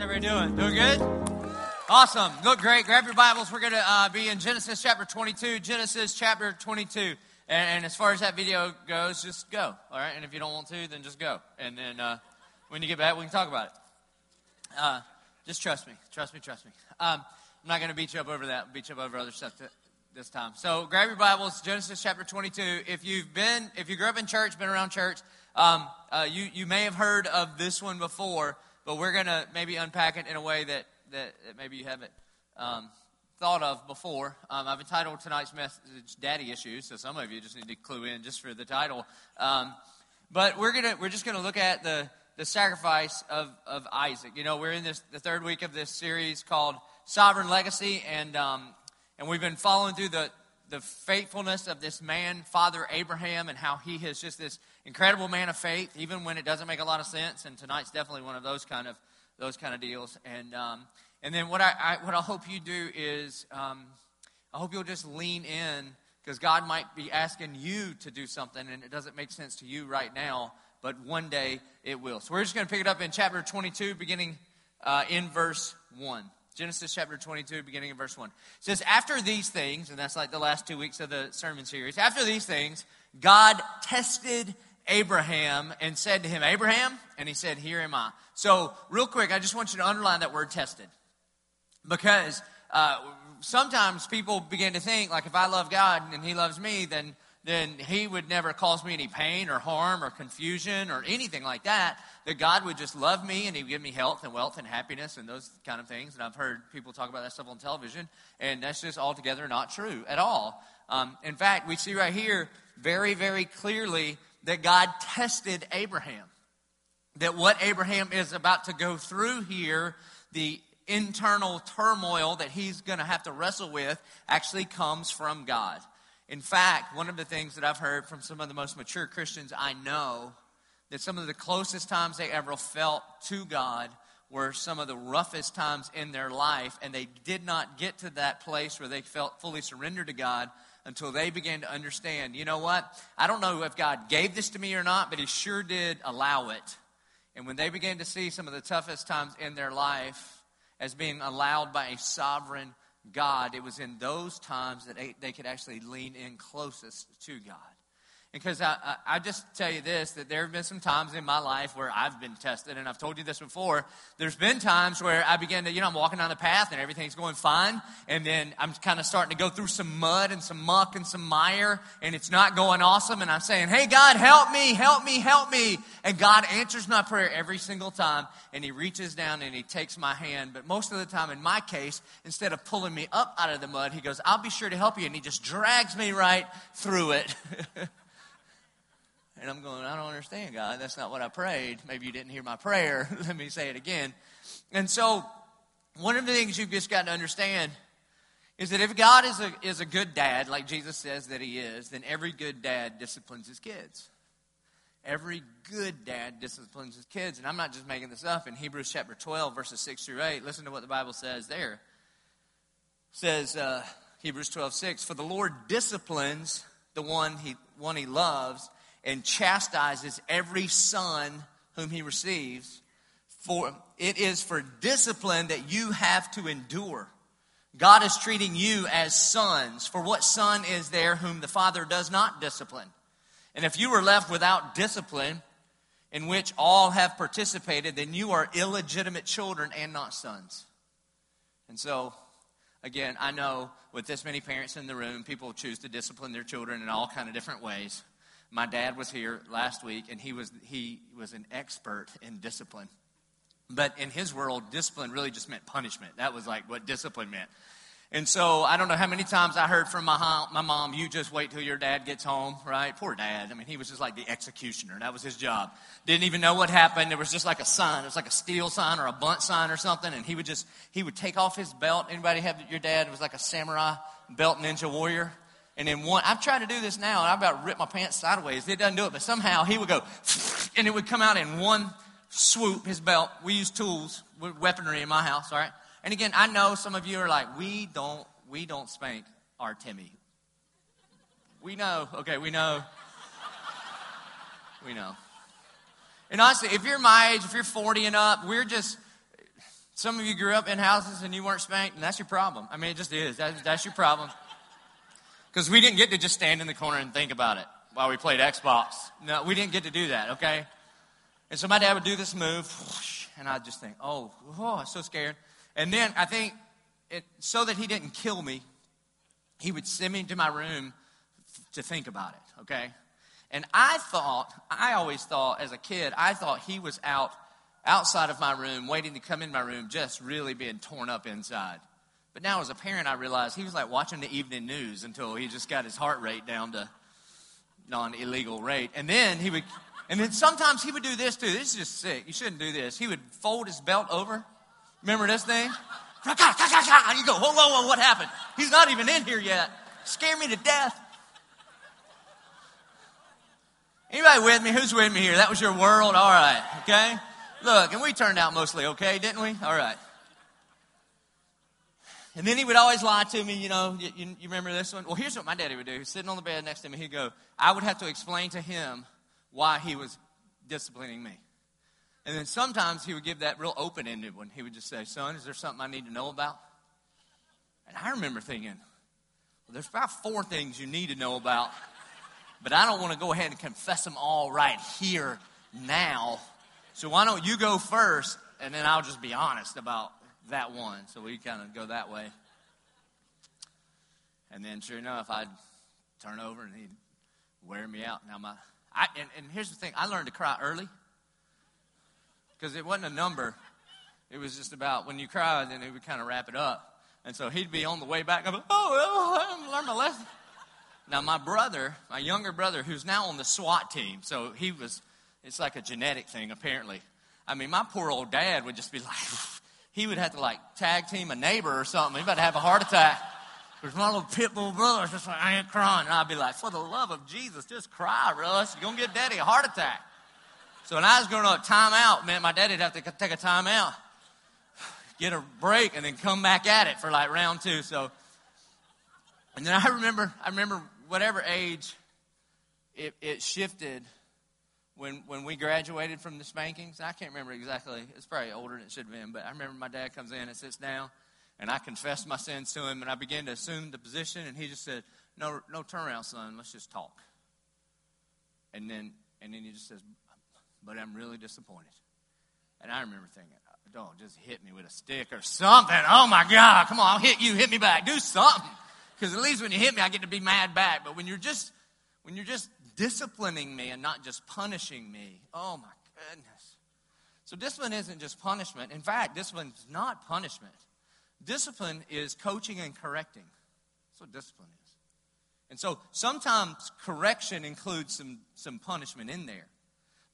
Everybody doing? Doing good? Awesome. Look great. Grab your Bibles. We're going to uh, be in Genesis chapter 22. Genesis chapter 22. And, and, as far as that video goes, just go. All right. And if you don't want to, then just go. And then uh, when you get back, we can talk about it. Uh, just trust me. Trust me. Trust me. Um, I'm not going to beat you up over that. Beat you up over other stuff this time. So grab your Bibles. Genesis chapter 22. If you've been, if you grew up in church, been around church, um, uh, you you may have heard of this one before but we're going to maybe unpack it in a way that, that, that maybe you haven't um, thought of before. Um, I've entitled tonight's message Daddy Issues, so some of you just need to clue in just for the title. Um, but we're, gonna, we're just going to look at the, the sacrifice of, of Isaac. You know, we're in this, the third week of this series called Sovereign Legacy, and, um, and we've been following through the, the faithfulness of this man, Father Abraham, and how he has just this incredible man of faith, even when it doesn't make a lot of sense. And tonight's definitely one of those kind of those kind of deals. And um, and then what I, I, what I hope you do is um, I hope you'll just lean in because God might be asking you to do something, and it doesn't make sense to you right now, but one day it will. So we're just going to pick it up in chapter 22, beginning uh, in verse one. Genesis chapter 22, beginning in verse 1. It says, After these things, and that's like the last two weeks of the sermon series, after these things, God tested Abraham and said to him, Abraham? And he said, Here am I. So, real quick, I just want you to underline that word tested. Because uh, sometimes people begin to think, like, if I love God and he loves me, then then he would never cause me any pain or harm or confusion or anything like that. That God would just love me and he would give me health and wealth and happiness and those kind of things. And I've heard people talk about that stuff on television, and that's just altogether not true at all. Um, in fact, we see right here very, very clearly that God tested Abraham. That what Abraham is about to go through here, the internal turmoil that he's going to have to wrestle with, actually comes from God. In fact, one of the things that I've heard from some of the most mature Christians I know, that some of the closest times they ever felt to God were some of the roughest times in their life, and they did not get to that place where they felt fully surrendered to God until they began to understand, you know what? I don't know if God gave this to me or not, but He sure did allow it. And when they began to see some of the toughest times in their life as being allowed by a sovereign God, it was in those times that they could actually lean in closest to God. Because I, I, I, just tell you this that there have been some times in my life where I've been tested, and I've told you this before. There's been times where I begin to, you know, I'm walking down the path and everything's going fine, and then I'm kind of starting to go through some mud and some muck and some mire, and it's not going awesome, and I'm saying, Hey, God, help me, help me, help me. And God answers my prayer every single time, and He reaches down and He takes my hand. But most of the time, in my case, instead of pulling me up out of the mud, He goes, I'll be sure to help you, and He just drags me right through it. And I'm going, I don't understand, God. That's not what I prayed. Maybe you didn't hear my prayer. Let me say it again. And so, one of the things you've just got to understand is that if God is a, is a good dad, like Jesus says that he is, then every good dad disciplines his kids. Every good dad disciplines his kids. And I'm not just making this up. In Hebrews chapter 12, verses 6 through 8, listen to what the Bible says there. It says, uh, Hebrews 12, 6, For the Lord disciplines the one he, one he loves and chastises every son whom he receives. For it is for discipline that you have to endure. God is treating you as sons. For what son is there whom the Father does not discipline? And if you were left without discipline, in which all have participated, then you are illegitimate children and not sons. And so, again, I know with this many parents in the room, people choose to discipline their children in all kind of different ways. My dad was here last week, and he was, he was an expert in discipline. But in his world, discipline really just meant punishment. That was like what discipline meant. And so I don't know how many times I heard from my, my mom, you just wait till your dad gets home, right? Poor dad. I mean, he was just like the executioner. That was his job. Didn't even know what happened. There was just like a sign. It was like a steal sign or a bunt sign or something. And he would just, he would take off his belt. Anybody have your dad? Was like a samurai belt ninja warrior. And then one, I've tried to do this now, and I've about ripped my pants sideways. It doesn't do it, but somehow he would go, and it would come out in one swoop, his belt. We use tools, weaponry in my house, all right? And again, I know some of you are like, we don't, we don't spank our Timmy. We know, okay, we know. We know. And honestly, if you're my age, if you're 40 and up, we're just, Some of you grew up in houses and you weren't spanked, and that's your problem. I mean, it just is. That, that's your problem. Because we didn't get to just stand in the corner and think about it while we played Xbox. No, we didn't get to do that, okay? And so my dad would do this move, and I'd just think, oh, oh I'm so scared. And then I think, it, so that he didn't kill me, he would send me to my room to think about it, okay? And I thought, I always thought as a kid, I thought he was out outside of my room, waiting to come in my room, just really being torn up inside. But now, as a parent, I realized he was like watching the evening news until he just got his heart rate down to non illegal rate. And then he would, and then sometimes he would do this too. This is just sick. You shouldn't do this. He would fold his belt over. Remember this thing? And you go, whoa, whoa, whoa, what happened? He's not even in here yet. Scare me to death. Anybody with me? Who's with me here? That was your world? All right, okay? Look, and we turned out mostly okay, didn't we? All right. And then he would always lie to me, you know. You, you, you, remember this one? Well, here's what my daddy would do. He's sitting on the bed next to me. He'd go, I would have to explain to him why he was disciplining me. And then sometimes he would give that real open ended one. He would just say, Son, is there something I need to know about? And I remember thinking, Well, there's about four things you need to know about, but I don't want to go ahead and confess them all right here now. So why don't you go first, and then I'll just be honest about that one. So we kind of go that way. And then, sure enough, I'd turn over and he'd wear me out. Now, my, I, and, and here's the thing I learned to cry early because it wasn't a number. It was just about when you cried, then it would kind of wrap it up. And so he'd be on the way back. I'm like, oh, well, I learned my lesson. Now, my brother, my younger brother, who's now on the SWAT team, so he was, it's like a genetic thing, apparently. I mean, my poor old dad would just be like, he would have to like tag team a neighbor or something. He about to have a heart attack. Because my little pit bull brother's just like, I ain't crying. And I'd be like, for the love of Jesus, just cry, Russ. You're going to get daddy a heart attack. So when I was growing up, time out meant my daddy'd have to take a time out, get a break, and then come back at it for like round two. So, and then I remember, I remember whatever age it, it shifted when, when we graduated from the spankings, I can't remember exactly, it's probably older than it should have been, but I remember my dad comes in and sits down, and I confessed my sins to him, and I began to assume the position, and he just said, No, no turnaround, son, let's just talk. And then, and then he just says, But I'm really disappointed. And I remember thinking, Don't just hit me with a stick or something. Oh my God, come on, I'll hit you, hit me back, do something. Because at least when you hit me, I get to be mad back. But when you're just, when you're just disciplining me and not just punishing me. Oh my goodness. So discipline isn't just punishment. In fact, discipline is not punishment. Discipline is coaching and correcting. That's what discipline is. And so sometimes correction includes some, some punishment in there.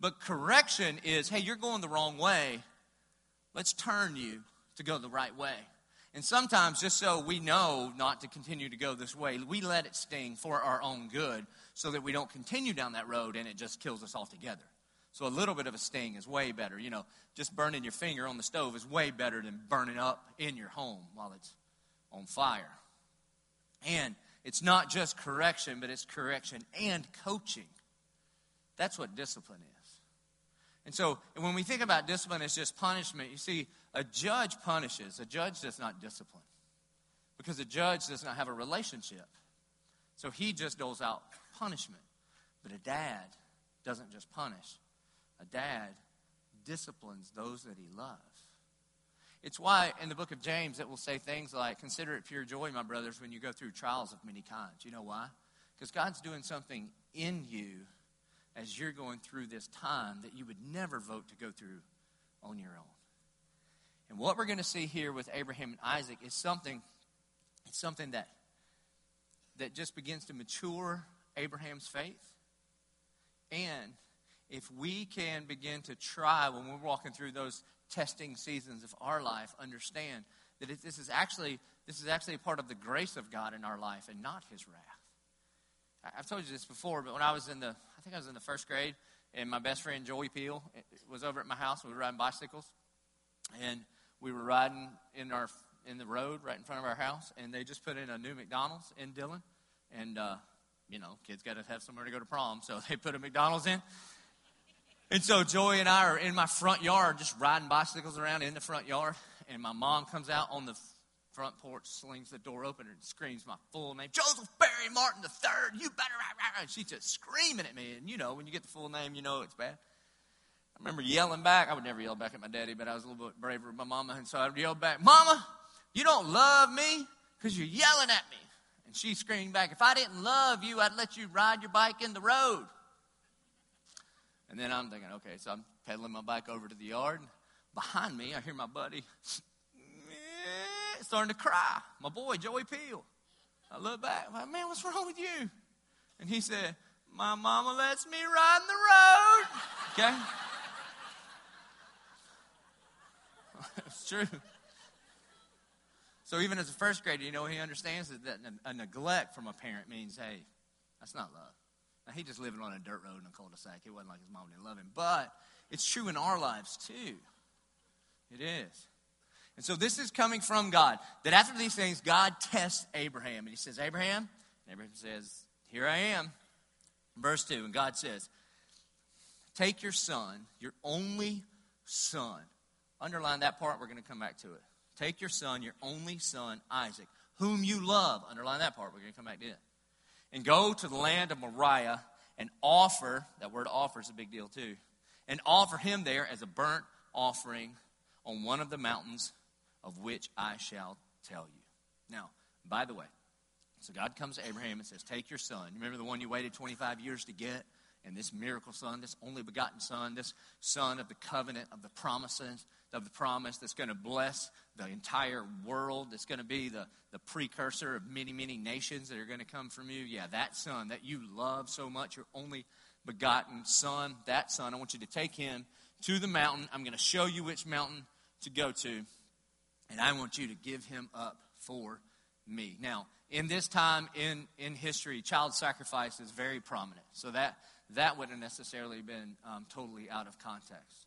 But correction is hey, you're going the wrong way. Let's turn you to go the right way. And sometimes, just so we know not to continue to go this way, we let it sting for our own good so that we don't continue down that road and it just kills us altogether. So a little bit of a sting is way better. You know, just burning your finger on the stove is way better than burning up in your home while it's on fire. And it's not just correction, but it's correction and coaching. That's what discipline is. And so when we think about discipline as just punishment, you see, a judge punishes, a judge does not discipline. Because a judge does not have a relationship. So he just doles out punishment. But a dad doesn't just punish, a dad disciplines those that he loves. It's why in the book of James it will say things like, Consider it pure joy, my brothers, when you go through trials of many kinds. You know why? Because God's doing something in you as you're going through this time that you would never vote to go through on your own. And what we're going to see here with Abraham and Isaac is something, it's something that, that just begins to mature Abraham's faith. And if we can begin to try when we're walking through those testing seasons of our life, understand that it, this is actually this is actually a part of the grace of God in our life and not His wrath. I've told you this before, but when I was in the I think I was in the first grade, and my best friend Joey Peel was over at my house. We were riding bicycles, and we were riding in our in the road right in front of our house, and they just put in a new McDonald's in Dillon, and uh, you know, kids got to have somewhere to go to prom, so they put a McDonald's in. And so Joey and I are in my front yard, just riding bicycles around in the front yard. And my mom comes out on the front porch, slings the door open, and screams my full name, Joseph Barry Martin III. You better. And she's just screaming at me. And you know, when you get the full name, you know it's bad. I remember yelling back. I would never yell back at my daddy, but I was a little bit braver with my mama. And so I would yell back, Mama, you don't love me because you're yelling at me. And she screamed back, If I didn't love you, I'd let you ride your bike in the road. And then I'm thinking, okay, so I'm pedaling my bike over to the yard. Behind me, I hear my buddy starting to cry. My boy, Joey Peel. I look back, I'm like, man, what's wrong with you? And he said, my mama lets me ride in the road. Okay? it's true. So even as a first grader, you know, he understands that, a neglect from a parent means, hey, that's not love. Now, he just living on a dirt road in a cul-de-sac. It wasn't like his mom didn't love him. But it's true in our lives, too. It is. And so this is coming from God. That after these things, God tests Abraham. And he says, Abraham, and Abraham says, Here I am. Verse 2, and God says, Take your son, your only son. Underline that part, we're going to come back to it. Take your son, your only son, Isaac, whom you love. Underline that part, we're going to come back to it and go to the land of Moriah and offer, that word offer is a big deal too, and offer him there as a burnt offering on one of the mountains of which I shall tell you. Now, by the way, so God comes to Abraham and says, Take your son. Remember the one you waited 25 years to get? And this miracle son, this only begotten son, this son of the covenant, of the promises, of the promise that's going to bless the entire world, that's going to be the, the precursor of many, many nations that are going to come from you. Yeah, that son that you love so much, your only begotten son, that son, I want you to take him to the mountain. I'm going to show you which mountain to go to, and I want you to give him up for me. Now, in this time in, in history, child sacrifice is very prominent. So that, that wouldn't necessarily been um, totally out of context.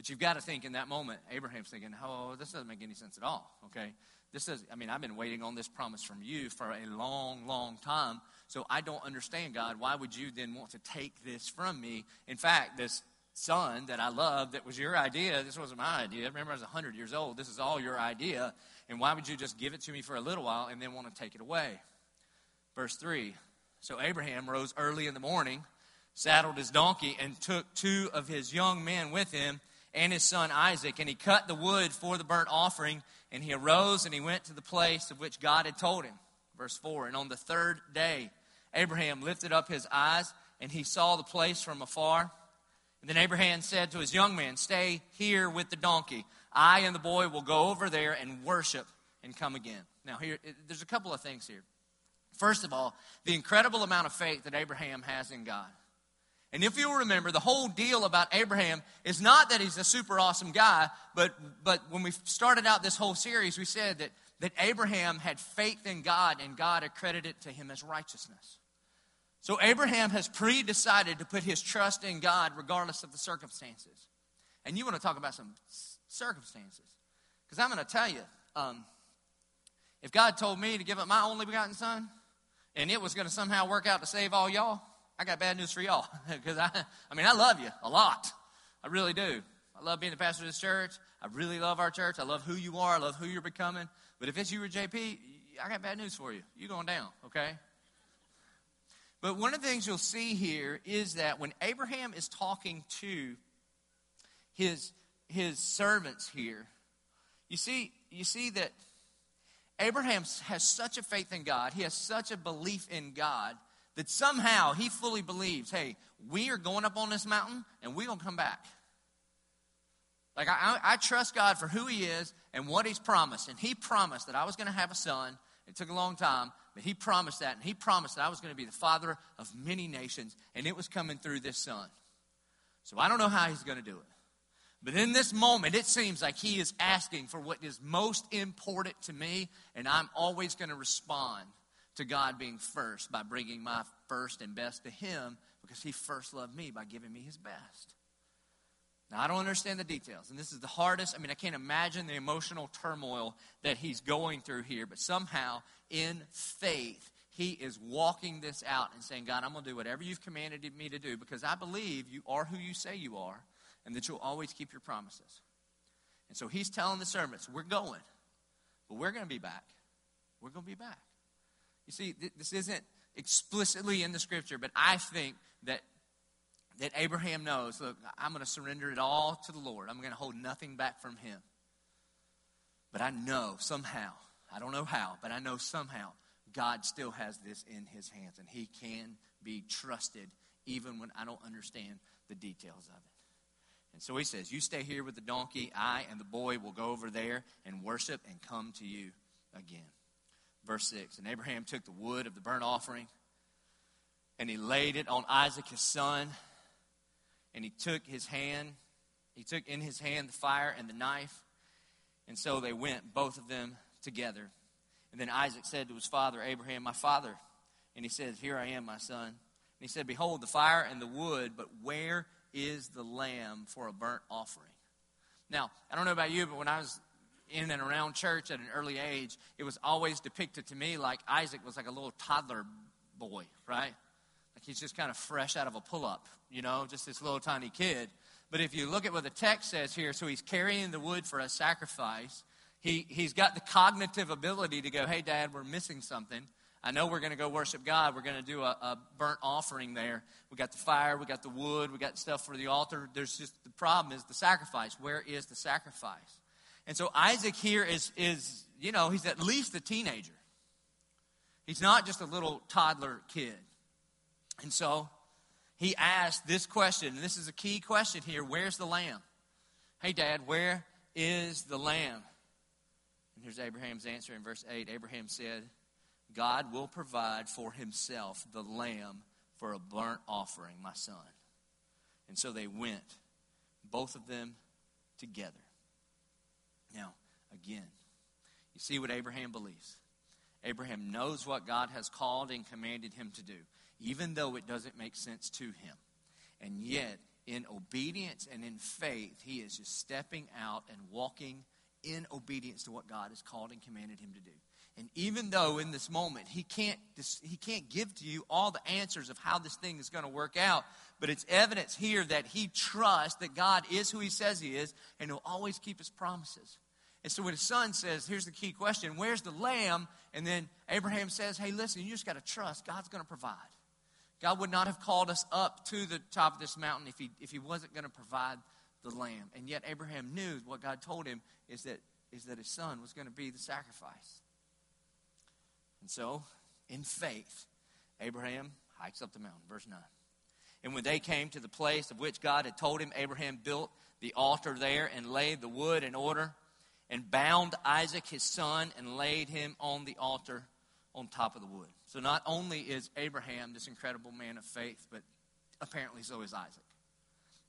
But you've got to think in that moment, Abraham's thinking, oh, this doesn't make any sense at all, okay? This is, I mean, I've been waiting on this promise from you for a long, long time. So I don't understand, God. Why would you then want to take this from me? In fact, this son that I love, that was your idea, this wasn't my idea. Remember, I was 100 years old. This is all your idea. And why would you just give it to me for a little while and then want to take it away? Verse 3 So Abraham rose early in the morning, saddled his donkey, and took two of his young men with him and his son Isaac, and he cut the wood for the burnt offering, and he arose and he went to the place of which God had told him. Verse 4 And on the third day, Abraham lifted up his eyes, and he saw the place from afar. And then Abraham said to his young man, Stay here with the donkey. I and the boy will go over there and worship and come again. Now, here, there's a couple of things here. First of all, the incredible amount of faith that Abraham has in God. And if you'll remember, the whole deal about Abraham is not that he's a super awesome guy, but, but when we started out this whole series, we said that, that Abraham had faith in God and God accredited it to him as righteousness. So Abraham has pre decided to put his trust in God regardless of the circumstances. And you want to talk about some circumstances. Because I'm going to tell you, um, if God told me to give up my only begotten son, and it was going to somehow work out to save all y'all, I got bad news for y'all. Because I, I mean, I love you a lot. I really do. I love being the pastor of this church. I really love our church. I love who you are. I love who you're becoming. But if it's you or JP, I got bad news for you. You're going down, okay? But one of the things you'll see here is that when Abraham is talking to his, his servants here, you see, you see that Abraham has such a faith in God, he has such a belief in God that somehow he fully believes, hey, we are going up on this mountain and we're going to come back. Like, I, I, trust God for who he is and what he's promised. And he promised that I was going to have a son. It took a long time, but he promised that. And he promised that I was going to be the father of many nations. And it was coming through this son. So I don't know how he's going to do it. But in this moment, it seems like he is asking for what is most important to me. And I'm always going to respond to God being first by bringing my first and best to Him because He first loved me by giving me His best. Now, I don't understand the details, and this is the hardest. I mean, I can't imagine the emotional turmoil that he's going through here, but somehow, in faith, he is walking this out and saying, God, I'm going to do whatever you've commanded me to do because I believe you are who you say you are and that you'll always keep your promises. And so he's telling the servants, We're going, but we're going to be back. We're going to be back. You see, th- this isn't explicitly in the scripture, but I think that that Abraham knows, look, I'm going to surrender it all to the Lord. I'm going to hold nothing back from him. But I know somehow, I don't know how, but I know somehow God still has this in his hands and he can be trusted even when I don't understand the details of it. And so he says, You stay here with the donkey. I and the boy will go over there and worship and come to you again. Verse 6 And Abraham took the wood of the burnt offering and he laid it on Isaac his son. And he took his hand, he took in his hand the fire and the knife. And so they went, both of them together. And then Isaac said to his father, Abraham, My father. And he said, Here I am, my son. And he said, Behold, the fire and the wood, but where is the lamb for a burnt offering? Now, I don't know about you, but when I was in and around church at an early age, it was always depicted to me like Isaac was like a little toddler boy, right? Like he's just kind of fresh out of a pull up, you know, just this little tiny kid. But if you look at what the text says here, so he's carrying the wood for a sacrifice. He, he's got the cognitive ability to go, hey, Dad, we're missing something. I know we're going to go worship God. We're going to do a, a, burnt offering there. We got the fire, we got the wood, we got stuff for the altar. There's just the problem is the sacrifice. Where is the sacrifice? And so Isaac here is is you know he's at least a teenager. He's not just a little toddler kid. And so he asked this question, and this is a key question here: Where's the lamb? Hey, Dad, where is the lamb? And here's Abraham's answer in verse 8. Abraham said, God will provide for himself the lamb for a burnt offering, my son. And so they went, both of them together. Now, again, you see what Abraham believes. Abraham knows what God has called and commanded him to do, even though it doesn't make sense to him. And yet, in obedience and in faith, he is just stepping out and walking in obedience to what God has called and commanded him to do. And even though in this moment he can't, he can't give to you all the answers of how this thing is going to work out, but it's evidence here that he trusts that God is who he says he is and he'll always keep his promises. And so when his son says, here's the key question, where's the lamb? And then Abraham says, hey, listen, you just got to trust. God's going to provide. God would not have called us up to the top of this mountain if he, if he wasn't going to provide the lamb. And yet Abraham knew what God told him is that, is that his son was going to be the sacrifice. And so, in faith, Abraham hikes up the mountain. Verse 9. And when they came to the place of which God had told him, Abraham built the altar there and laid the wood in order and bound Isaac his son and laid him on the altar on top of the wood. So not only is Abraham this incredible man of faith, but apparently so is Isaac.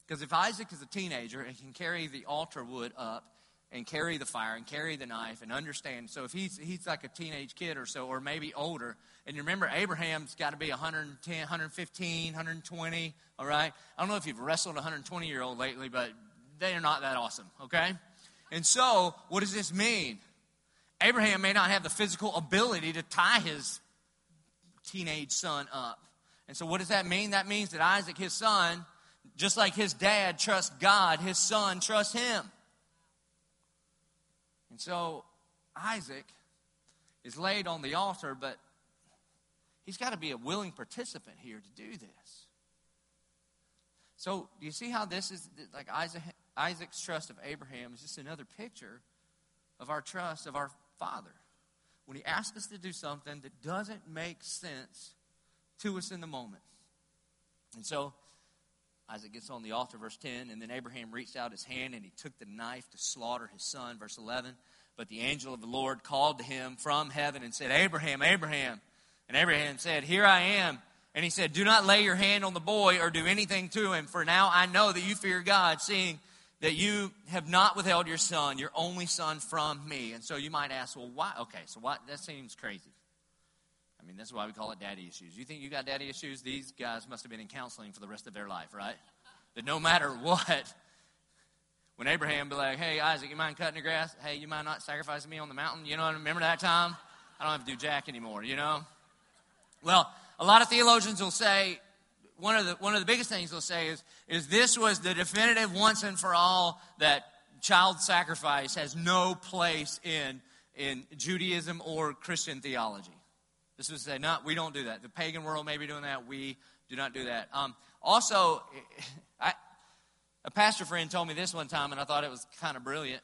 Because if Isaac is a teenager and can carry the altar wood up and carry the fire and carry the knife and understand. So if he's, he's like a teenage kid or so, or maybe older, and you remember Abraham's got to be 110, 115, 120, all right? I don't know if you've wrestled a 120 year old lately, but they are not that awesome, okay? And so, what does this mean? Abraham may not have the physical ability to tie his teenage son up. And so, what does that mean? That means that Isaac, his son, just like his dad trusts God, his son trusts him. And so Isaac is laid on the altar, but he's got to be a willing participant here to do this. So, do you see how this is like Isaac, Isaac's trust of Abraham is just another picture of our trust of our Father? When he asks us to do something that doesn't make sense to us in the moment. And so, Isaac gets on the altar, verse 10, and then Abraham reached out his hand and he took the knife to slaughter his son, verse 11. But the angel of the Lord called to him from heaven and said, Abraham, Abraham. And Abraham said, Here I am. And he said, Do not lay your hand on the boy or do anything to him, for now I know that you fear God, seeing that you have not withheld your son, your only son, from me. And so you might ask, Well, why? Okay, so what? That seems crazy. I mean, that's why we call it daddy issues. You think you got daddy issues? These guys must have been in counseling for the rest of their life, right? That no matter what, when Abraham be like, hey, Isaac, you mind cutting the grass? Hey, you mind not sacrificing me on the mountain? You know, remember that time? I don't have to do jack anymore, you know? Well, a lot of theologians will say one of the one of the biggest things they'll say is is this was the definitive once and for all that child sacrifice has no place in in Judaism or Christian theology. This would say, no, we don't do that. The pagan world may be doing that. We do not do that. Um, also, I, a pastor friend told me this one time, and I thought it was kind of brilliant.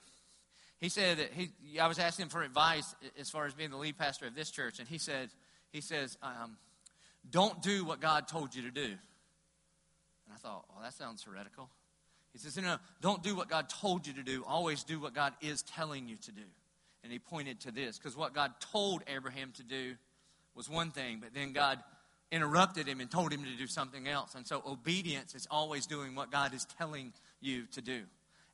He said that he, I was asking him for advice as far as being the lead pastor of this church, and he said, he says, um, don't do what God told you to do. And I thought, well, that sounds heretical. He says, no, don't do what God told you to do. Always do what God is telling you to do. And he pointed to this, because what God told Abraham to do was one thing, but then God interrupted him and told him to do something else. And so obedience is always doing what God is telling you to do.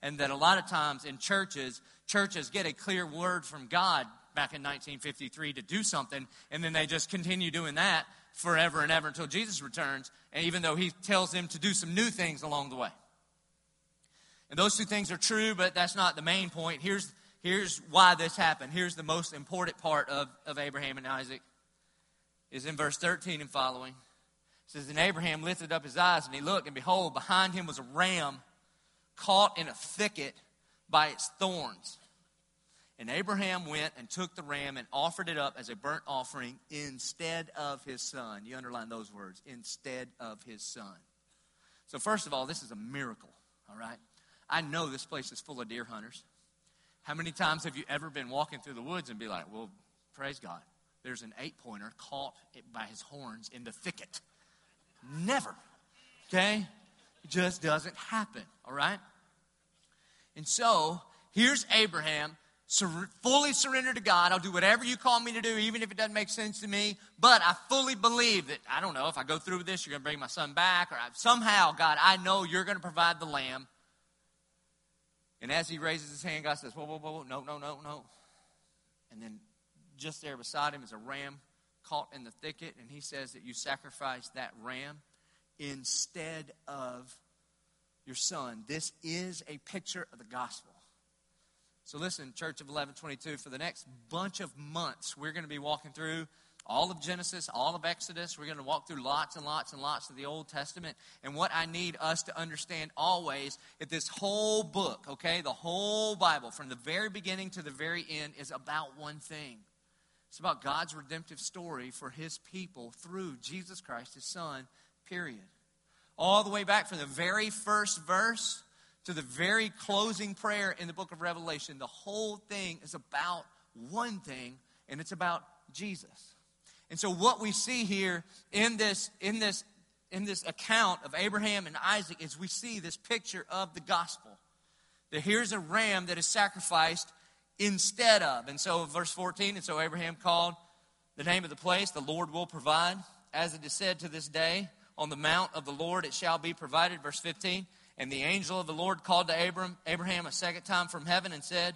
And that a lot of times in churches, churches get a clear word from God back in 1953 to do something, and then they just continue doing that forever and ever until Jesus returns, and even though he tells them to do some new things along the way. And those two things are true, but that's not the main point. Here's, here's why this happened. Here's the most important part of, of Abraham and Isaac is in verse 13 and following. It says, And Abraham lifted up his eyes, and he looked, and behold, behind him was a ram caught in a thicket by its thorns. And Abraham went and took the ram and offered it up as a burnt offering instead of his son. You underline those words instead of his son. So, first of all, this is a miracle, all right? I know this place is full of deer hunters. How many times have you ever been walking through the woods and be like, well, praise God, there's an eight pointer caught by his horns in the thicket. Never. Okay? It just doesn't happen. All right? And so, here's Abraham sur- fully surrendered to God. I'll do whatever you call me to do, even if it doesn't make sense to me. But I fully believe that, I don't know, if I go through with this, you're going to bring my son back, or I, somehow, God, I know you're going to provide the lamb. And as he raises his hand, God says, Whoa, whoa, whoa, no, no, no, no. And then just there beside him is a ram caught in the thicket, and he says that you sacrifice that ram instead of your son. This is a picture of the gospel. So listen, Church of Eleven22, for the next bunch of months, we're going to be walking through all of Genesis, all of Exodus. We're going to walk through lots and lots and lots of the Old Testament. And what I need us to understand always is this whole book, okay, the whole Bible, from the very beginning to the very end, is about one thing it's about God's redemptive story for his people through Jesus Christ, his son, period. All the way back from the very first verse to the very closing prayer in the book of Revelation, the whole thing is about one thing, and it's about Jesus. And so what we see here in this, in this, in this account of Abraham and Isaac is we see this picture of the gospel. That here's a ram that is sacrificed instead of. And so, verse 14, and so Abraham called the name of the place, the Lord will provide. As it is said to this day, on the mount of the Lord it shall be provided. Verse 15, and the angel of the Lord called to Abram, Abraham a second time from heaven and said,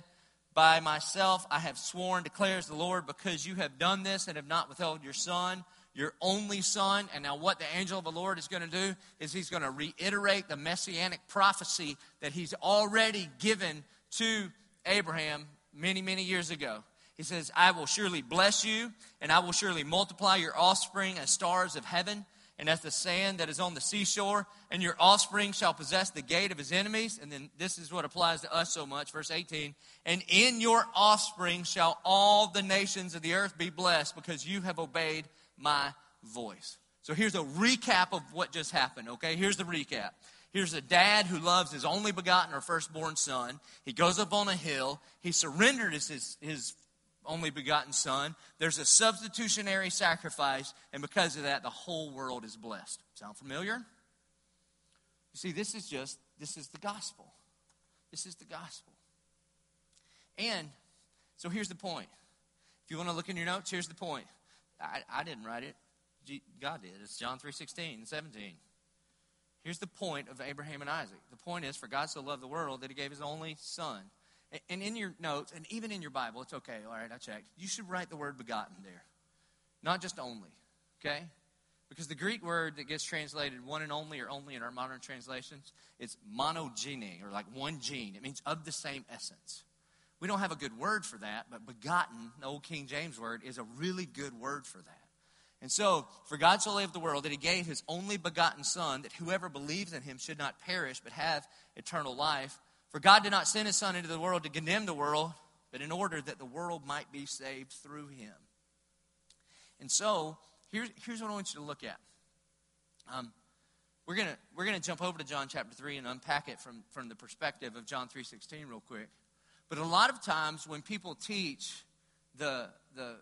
By myself I have sworn, declares the Lord, because you have done this and have not withheld your son, your only son. And now, what the angel of the Lord is going to do is he's going to reiterate the messianic prophecy that he's already given to Abraham many, many years ago. He says, I will surely bless you, and I will surely multiply your offspring as stars of heaven and as the sand that is on the seashore, and your offspring shall possess the gate of his enemies. And then this is what applies to us so much, verse 18. And in your offspring shall all the nations of the earth be blessed, because you have obeyed my voice. So here's a recap of what just happened, okay? Here's the recap. Here's a dad who loves his only begotten or firstborn son. He goes up on a hill. He surrendered his, his only begotten son. There's a substitutionary sacrifice, and because of that, the whole world is blessed. Sound familiar? You see, this is just, this is the gospel. This is the gospel. And so here's the point. If you want to look in your notes, here's the point. I, I didn't write it. God did. It's John 3 16 17. Here's the point of Abraham and Isaac. The point is, for God so loved the world that he gave his only son. And in your notes, and even in your Bible, it's okay. All right, I checked. You should write the word begotten there, not just only, okay? Because the Greek word that gets translated one and only or only in our modern translations is monogene, or like one gene. It means of the same essence. We don't have a good word for that, but begotten, the old King James word, is a really good word for that. And so, for God so loved the world that he gave his only begotten Son, that whoever believes in him should not perish, but have eternal life. For God did not send his Son into the world to condemn the world, but in order that the world might be saved through him. And so, here's, here's what I want you to look at. Um, we're going we're gonna jump over to John chapter 3 and unpack it from, from the perspective of John 3.16 real quick. But a lot of times when people teach the, the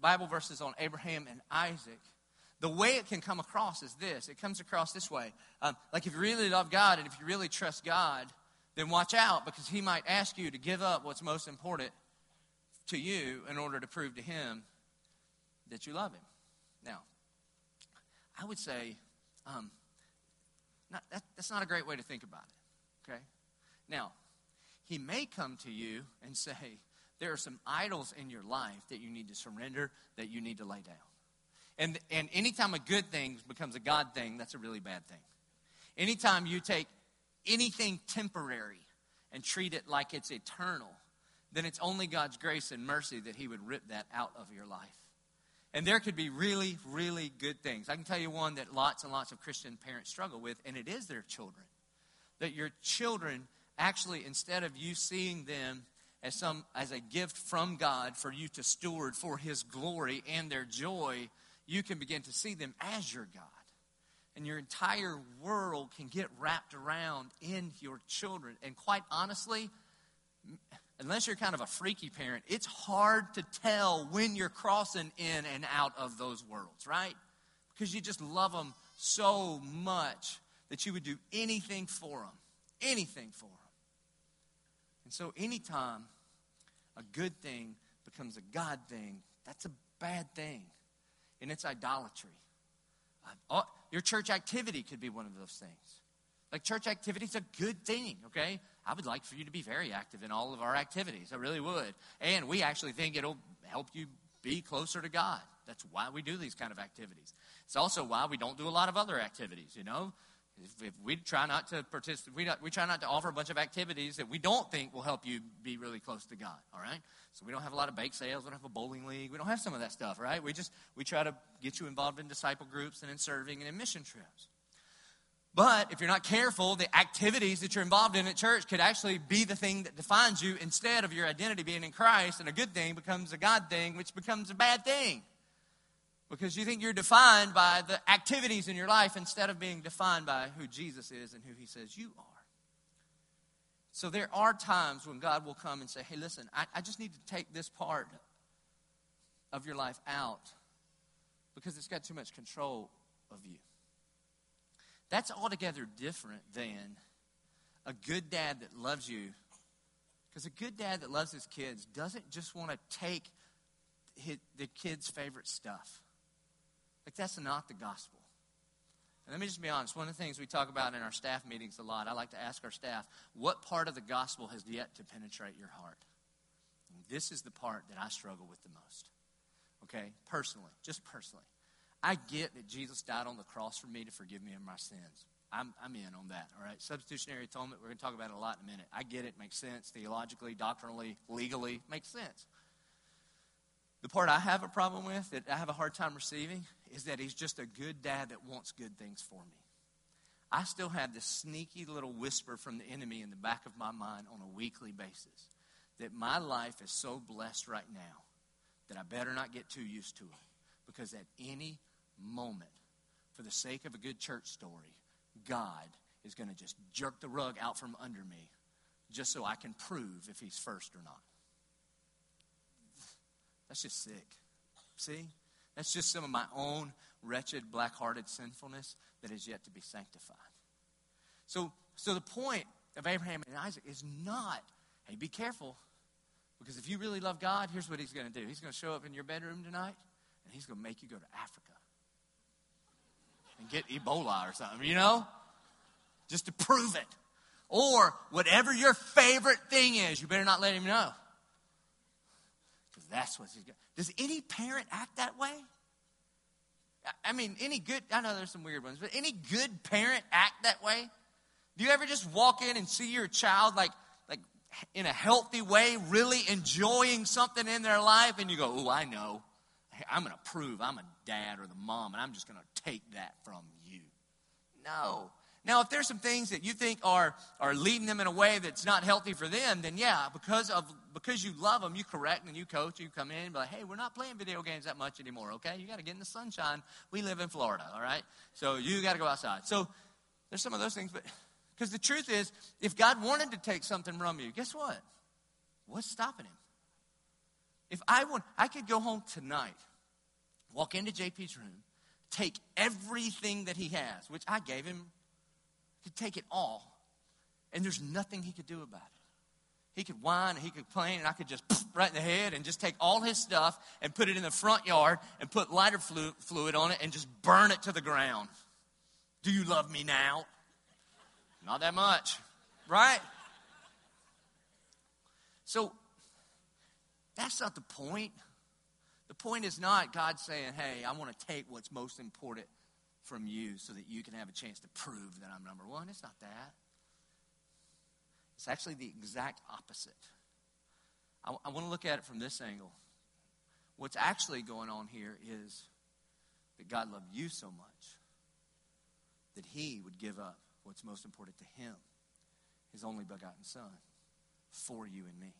Bible verses on Abraham and Isaac, the way it can come across is this. It comes across this way. Um, like if you really love God and if you really trust God, then watch out because he might ask you to give up what's most important to you in order to prove to him that you love him. Now, I would say um, not, that, that's not a great way to think about it. Okay? Now, he may come to you and say, there are some idols in your life that you need to surrender, that you need to lay down. And, and anytime a good thing becomes a God thing, that's a really bad thing. Anytime you take anything temporary and treat it like it's eternal, then it's only God's grace and mercy that He would rip that out of your life. And there could be really, really good things. I can tell you one that lots and lots of Christian parents struggle with, and it is their children. That your children actually, instead of you seeing them as some as a gift from God for you to steward for his glory and their joy, you can begin to see them as your God. And your entire world can get wrapped around in your children. And quite honestly, unless you're kind of a freaky parent, it's hard to tell when you're crossing in and out of those worlds, right? Because you just love them so much that you would do anything for them. Anything for them. And so, anytime a good thing becomes a God thing, that's a bad thing. And it's idolatry. Uh, your church activity could be one of those things. Like, church activity is a good thing, okay? I would like for you to be very active in all of our activities. I really would. And we actually think it'll help you be closer to God. That's why we do these kind of activities. It's also why we don't do a lot of other activities, you know? If, if we try not to participate, we, we try not to offer a bunch of activities that we don't think will help you be really close to God. All right. So we don't have a lot of bake sales. We don't have a bowling league. We don't have some of that stuff. Right. We just we try to get you involved in disciple groups and in serving and in mission trips. But if you're not careful, the activities that you're involved in at church could actually be the thing that defines you instead of your identity being in Christ, and a good thing becomes a God thing, which becomes a bad thing because you think you're defined by the activities in your life instead of being defined by who Jesus is and who he says you are. So there are times when God will come and say, hey, listen, I, I just need to take this part of your life out because it's got too much control of you. That's altogether different than a good dad that loves you. Because a good dad that loves his kids doesn't just want to take his, the kid's favorite stuff. Like, that's not the gospel. And let me just be honest. One of the things we talk about in our staff meetings a lot, I like to ask our staff, what part of the gospel has yet to penetrate your heart? And this is the part that I struggle with the most. Okay? Personally, just personally. I get that Jesus died on the cross for me to forgive me of my sins. I'm, I'm in on that, all right? Substitutionary atonement, we're going to talk about it a lot in a minute. I get it, makes sense theologically, doctrinally, legally, makes sense. The part I have a problem with, that I have a hard time receiving, is that he's just a good dad that wants good things for me. I still have this sneaky little whisper from the enemy in the back of my mind on a weekly basis that my life is so blessed right now that I better not get too used to it. Because at any moment, for the sake of a good church story, God is going to just jerk the rug out from under me just so I can prove if he's first or not. That's just sick. See? That's just some of my own wretched, black hearted sinfulness that is yet to be sanctified. So, so the point of Abraham and Isaac is not, hey, be careful. Because if you really love God, here's what he's going to do. He's going to show up in your bedroom tonight, and he's going to make you go to Africa and get Ebola or something, you know? Just to prove it. Or whatever your favorite thing is, you better not let him know. That's what he's got. Does any parent act that way? I mean, any good, I know there's some weird ones, but any good parent act that way? Do you ever just walk in and see your child like, like in a healthy way, really enjoying something in their life, and you go, oh, I know. I'm going to prove I'm a dad or the mom, and I'm just going to take that from you. No. Now, if there's some things that you think are, are leading them in a way that's not healthy for them, then yeah, because of because you love them, you correct and you coach, you come in and be like, hey, we're not playing video games that much anymore, okay? You got to get in the sunshine. We live in Florida, all right? So you got to go outside. So there's some of those things, but because the truth is, if God wanted to take something from you, guess what? What's stopping him? If I want, I could go home tonight, walk into JP's room, take everything that he has, which I gave him could take it all, and there's nothing he could do about it. He could whine and he could complain, and I could just right in the head and just take all his stuff and put it in the front yard and put lighter flu- fluid on it and just burn it to the ground. Do you love me now? Not that much, right? So that's not the point. The point is not God saying, hey, I want to take what's most important from you so that you can have a chance to prove that I'm number one. It's not that. It's actually the exact opposite. I, I want to look at it from this angle. What's actually going on here is that God loved you so much that he would give up what's most important to him, his only begotten son, for you and me.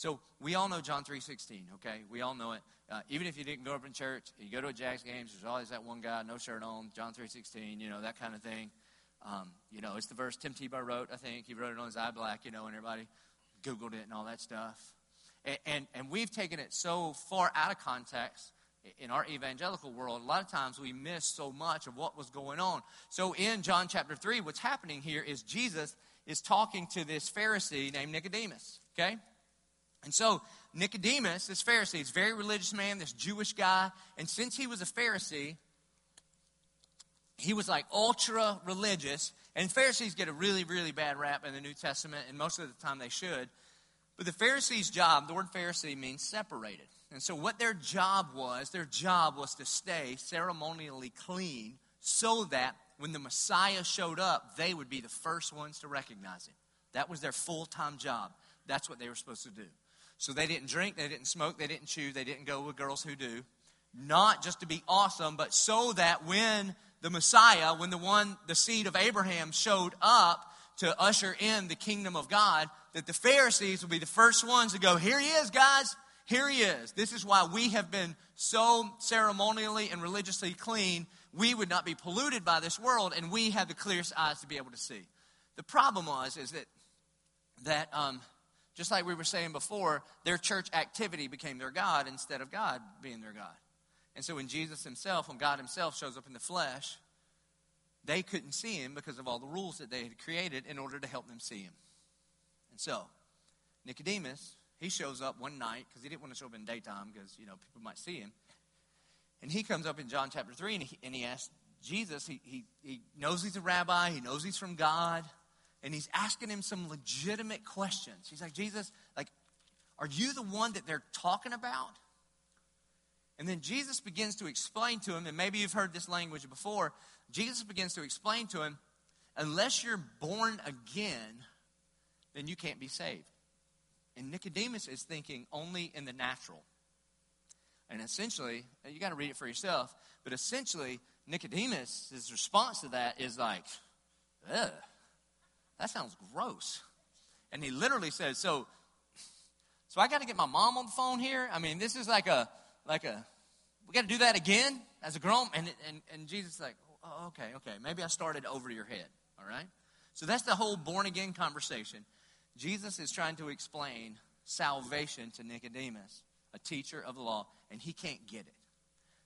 So we all know John 3.16, okay? We all know it. Uh, even if you didn't grow up in church, you go to a Jags games, there's always that one guy, no shirt on, John 3.16, you know, that kind of thing. Um, you know, it's the verse Tim Tebow wrote, I think. He wrote it on his eye black, you know, and everybody Googled it and all that stuff. And, and, and we've taken it so far out of context in our evangelical world, a lot of times we miss so much of what was going on. So in John chapter 3, what's happening here is Jesus is talking to this Pharisee named Nicodemus, okay? And so Nicodemus, this Pharisee, this very religious man, this Jewish guy, and since he was a Pharisee, he was like ultra religious. And Pharisees get a really, really bad rap in the New Testament, and most of the time they should. But the Pharisee's job, the word Pharisee means separated. And so, what their job was, their job was to stay ceremonially clean so that when the Messiah showed up, they would be the first ones to recognize him. That was their full time job. That's what they were supposed to do. So they didn't drink, they didn't smoke, they didn't chew, they didn't go with girls who do. Not just to be awesome, but so that when the Messiah, when the one, the seed of Abraham showed up to usher in the kingdom of God, that the Pharisees would be the first ones to go, Here he is, guys. Here he is. This is why we have been so ceremonially and religiously clean. We would not be polluted by this world, and we have the clearest eyes to be able to see. The problem was is that that um, just like we were saying before, their church activity became their God instead of God being their God. And so when Jesus himself, when God himself shows up in the flesh, they couldn't see him because of all the rules that they had created in order to help them see him. And so, Nicodemus, he shows up one night because he didn't want to show up in daytime because, you know, people might see him. And he comes up in John chapter 3 and he, and he asks Jesus, he, he, he knows he's a rabbi, he knows he's from God and he's asking him some legitimate questions. He's like, Jesus, like, are you the one that they're talking about? And then Jesus begins to explain to him, and maybe you've heard this language before. Jesus begins to explain to him, unless you're born again, then you can't be saved. And Nicodemus is thinking only in the natural. And essentially, you got to read it for yourself, but essentially, Nicodemus' response to that is like, ugh that sounds gross. And he literally says, so, so I got to get my mom on the phone here? I mean, this is like a, like a, we got to do that again as a grown, and, and, and Jesus is like, oh, okay, okay, maybe I started over your head, all right? So that's the whole born again conversation. Jesus is trying to explain salvation to Nicodemus, a teacher of the law, and he can't get it.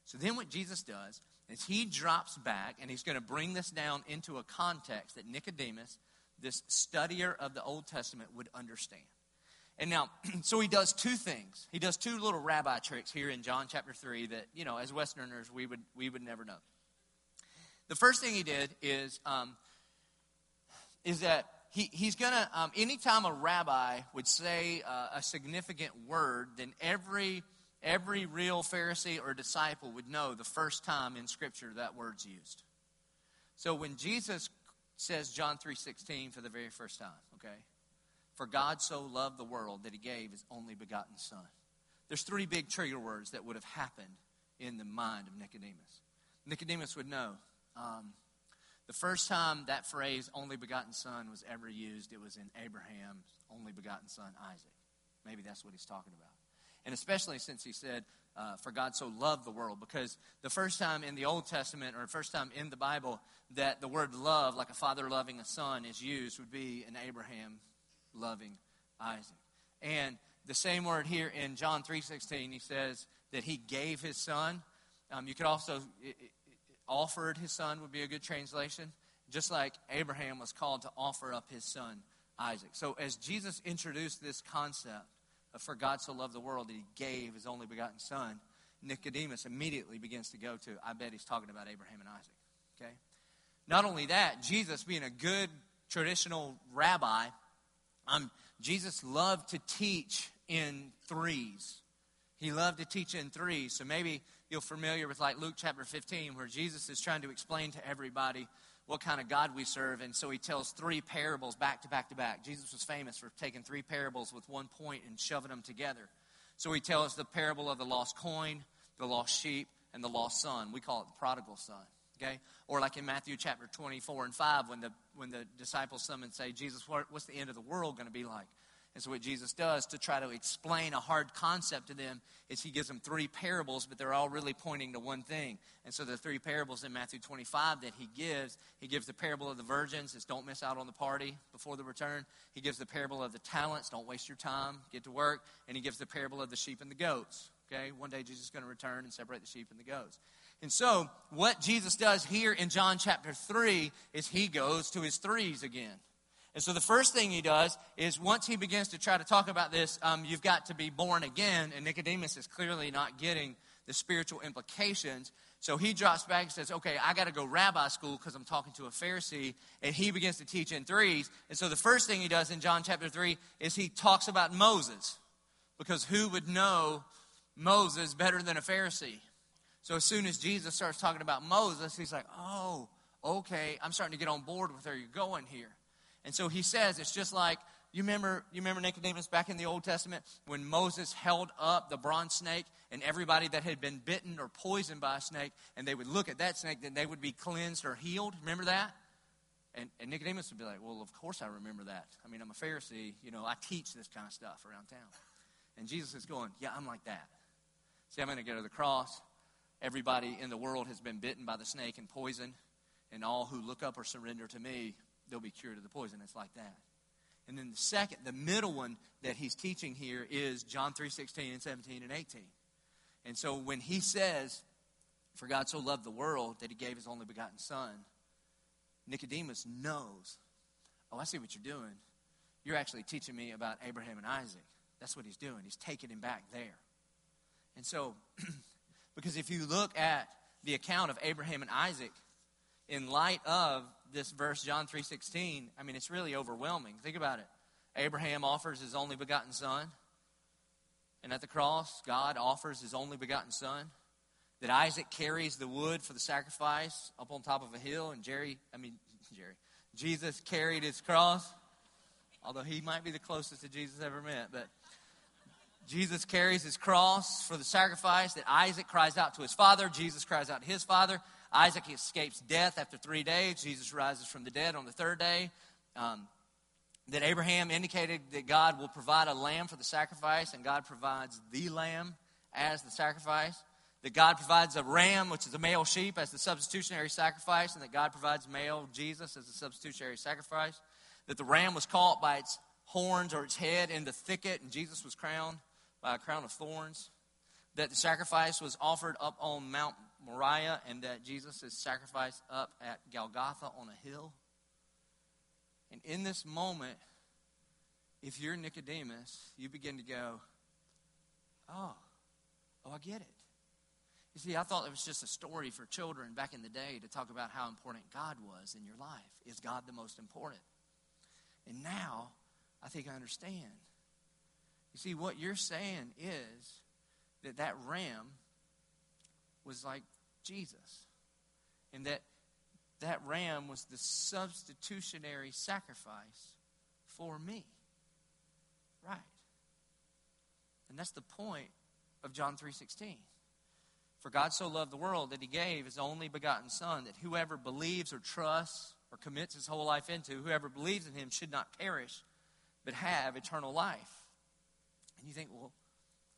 So then what Jesus does is he drops back and he's going to bring this down into a context that Nicodemus this studier of the Old Testament would understand. And now, so he does two things. He does two little rabbi tricks here in John chapter 3 that, you know, as Westerners, we would, we would never know. The first thing he did is, um, is that he, he's going to, um, anytime a rabbi would say uh, a significant word, then every, every real Pharisee or disciple would know the first time in Scripture that word's used. So when Jesus says John 3:16 for the very first time, okay? For God so loved the world that he gave his only begotten son. there's three big trigger words that would have happened in the mind of Nicodemus. Nicodemus would know. Um, the first time that phrase, only begotten son, was ever used, it was in Abraham's only begotten son, Isaac. Maybe that's what he's talking about. And especially since he said, uh, for God so loved the world, because the first time in the Old Testament, or first time in the Bible, that the word love, like a father loving a son, is used would be in Abraham loving Isaac. And the same word here in John 3.16, he says that he gave his son. Um, you could also, it, it, offered his son would be a good translation. Just like Abraham was called to offer up his son, Isaac. So as Jesus introduced this concept for God so loved the world that he gave his only begotten son, Nicodemus immediately begins to go to, I bet he's talking about Abraham and Isaac. Okay? Not only that, Jesus being a good traditional rabbi, um, Jesus loved to teach in threes. He loved to teach in threes. So maybe you're familiar with like Luke chapter 15, where Jesus is trying to explain to everybody what kind of God we serve. And so he tells three parables back to back to back. Jesus was famous for taking three parables with one point and shoving them together. So he tells the parable of the lost coin, the lost sheep, and the lost son. We call it the prodigal son. Okay? Or like in Matthew chapter 24 and 5, when the, when the disciples come and say, Jesus, what, what's the end of the world going to be like? And so, what Jesus does to try to explain a hard concept to them is he gives them three parables, but they're all really pointing to one thing. And so, the three parables in Matthew 25 that he gives he gives the parable of the virgins, it's don't miss out on the party before the return. He gives the parable of the talents, don't waste your time, get to work. And he gives the parable of the sheep and the goats. Okay, one day Jesus is going to return and separate the sheep and the goats. And so, what Jesus does here in John chapter 3 is he goes to his threes again. And so the first thing he does is once he begins to try to talk about this, um, you've got to be born again. And Nicodemus is clearly not getting the spiritual implications. So he drops back and says, Okay, I got to go rabbi school because I'm talking to a Pharisee. And he begins to teach in threes. And so the first thing he does in John chapter 3 is he talks about Moses. Because who would know Moses better than a Pharisee? So as soon as Jesus starts talking about Moses, he's like, Oh, okay, I'm starting to get on board with where you're going here. And so he says it's just like you remember you remember Nicodemus back in the Old Testament when Moses held up the bronze snake and everybody that had been bitten or poisoned by a snake and they would look at that snake then they would be cleansed or healed. Remember that? And, and Nicodemus would be like, Well, of course I remember that. I mean, I'm a Pharisee, you know, I teach this kind of stuff around town. And Jesus is going, Yeah, I'm like that. See, I'm going to go to the cross. Everybody in the world has been bitten by the snake and poisoned, and all who look up or surrender to me they'll be cured of the poison. It's like that. And then the second, the middle one that he's teaching here is John 3 16 and 17 and 18. And so when he says, For God so loved the world that he gave his only begotten Son, Nicodemus knows, Oh, I see what you're doing. You're actually teaching me about Abraham and Isaac. That's what he's doing. He's taking him back there. And so, because if you look at the account of Abraham and Isaac in light of this verse, John 3.16, I mean, it's really overwhelming. Think about it. Abraham offers his only begotten son. And at the cross, God offers his only begotten son. That Isaac carries the wood for the sacrifice up on top of a hill. And Jerry, I mean, Jerry, Jesus carried his cross. Although he might be the closest that Jesus ever met. But Jesus carries his cross for the sacrifice. That Isaac cries out to his father. Jesus cries out to his father. Isaac escapes death after three days. Jesus rises from the dead on the third day. Um, that Abraham indicated that God will provide a lamb for the sacrifice, and God provides the lamb as the sacrifice. That God provides a ram, which is a male sheep, as the substitutionary sacrifice, and that God provides male Jesus as the substitutionary sacrifice. That the ram was caught by its horns or its head in the thicket, and Jesus was crowned by a crown of thorns. That the sacrifice was offered up on Mount Moriah and that Jesus is sacrificed up at Golgotha on a hill. And in this moment, if you're Nicodemus, you begin to go, oh, oh, I get it. You see, I thought it was just a story for children back in the day to talk about how important God was in your life. Is God the most important? And now, I think I understand. You see, what you're saying is that that ram was like Jesus. And that that ram was the substitutionary sacrifice for me. Right. And that's the point of John 3:16. For God so loved the world that he gave his only begotten son that whoever believes or trusts or commits his whole life into whoever believes in him should not perish but have eternal life. And you think, well,